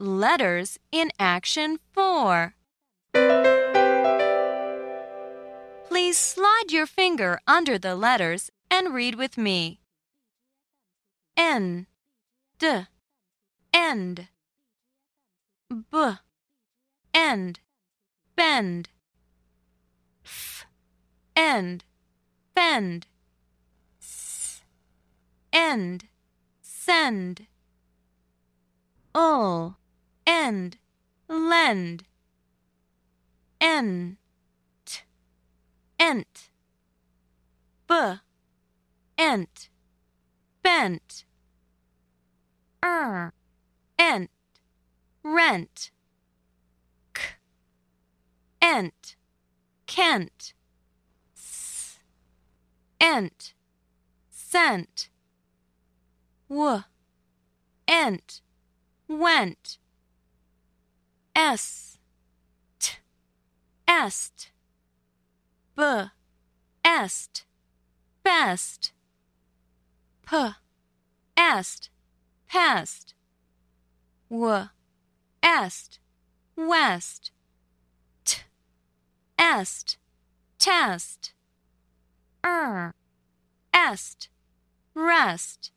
Letters in Action 4. Please slide your finger under the letters and read with me. N, D, end. B, end, bend. F, end, bend. S, end, send. ul, end, lend. N, t, ent. B, ent, bent. Er, ent, rent. K, ent, kent. S, ent, sent. W, ent, went. S, t, est. B, est, best. P, est, past. W, est, west. T, est, test. Er, est, rest.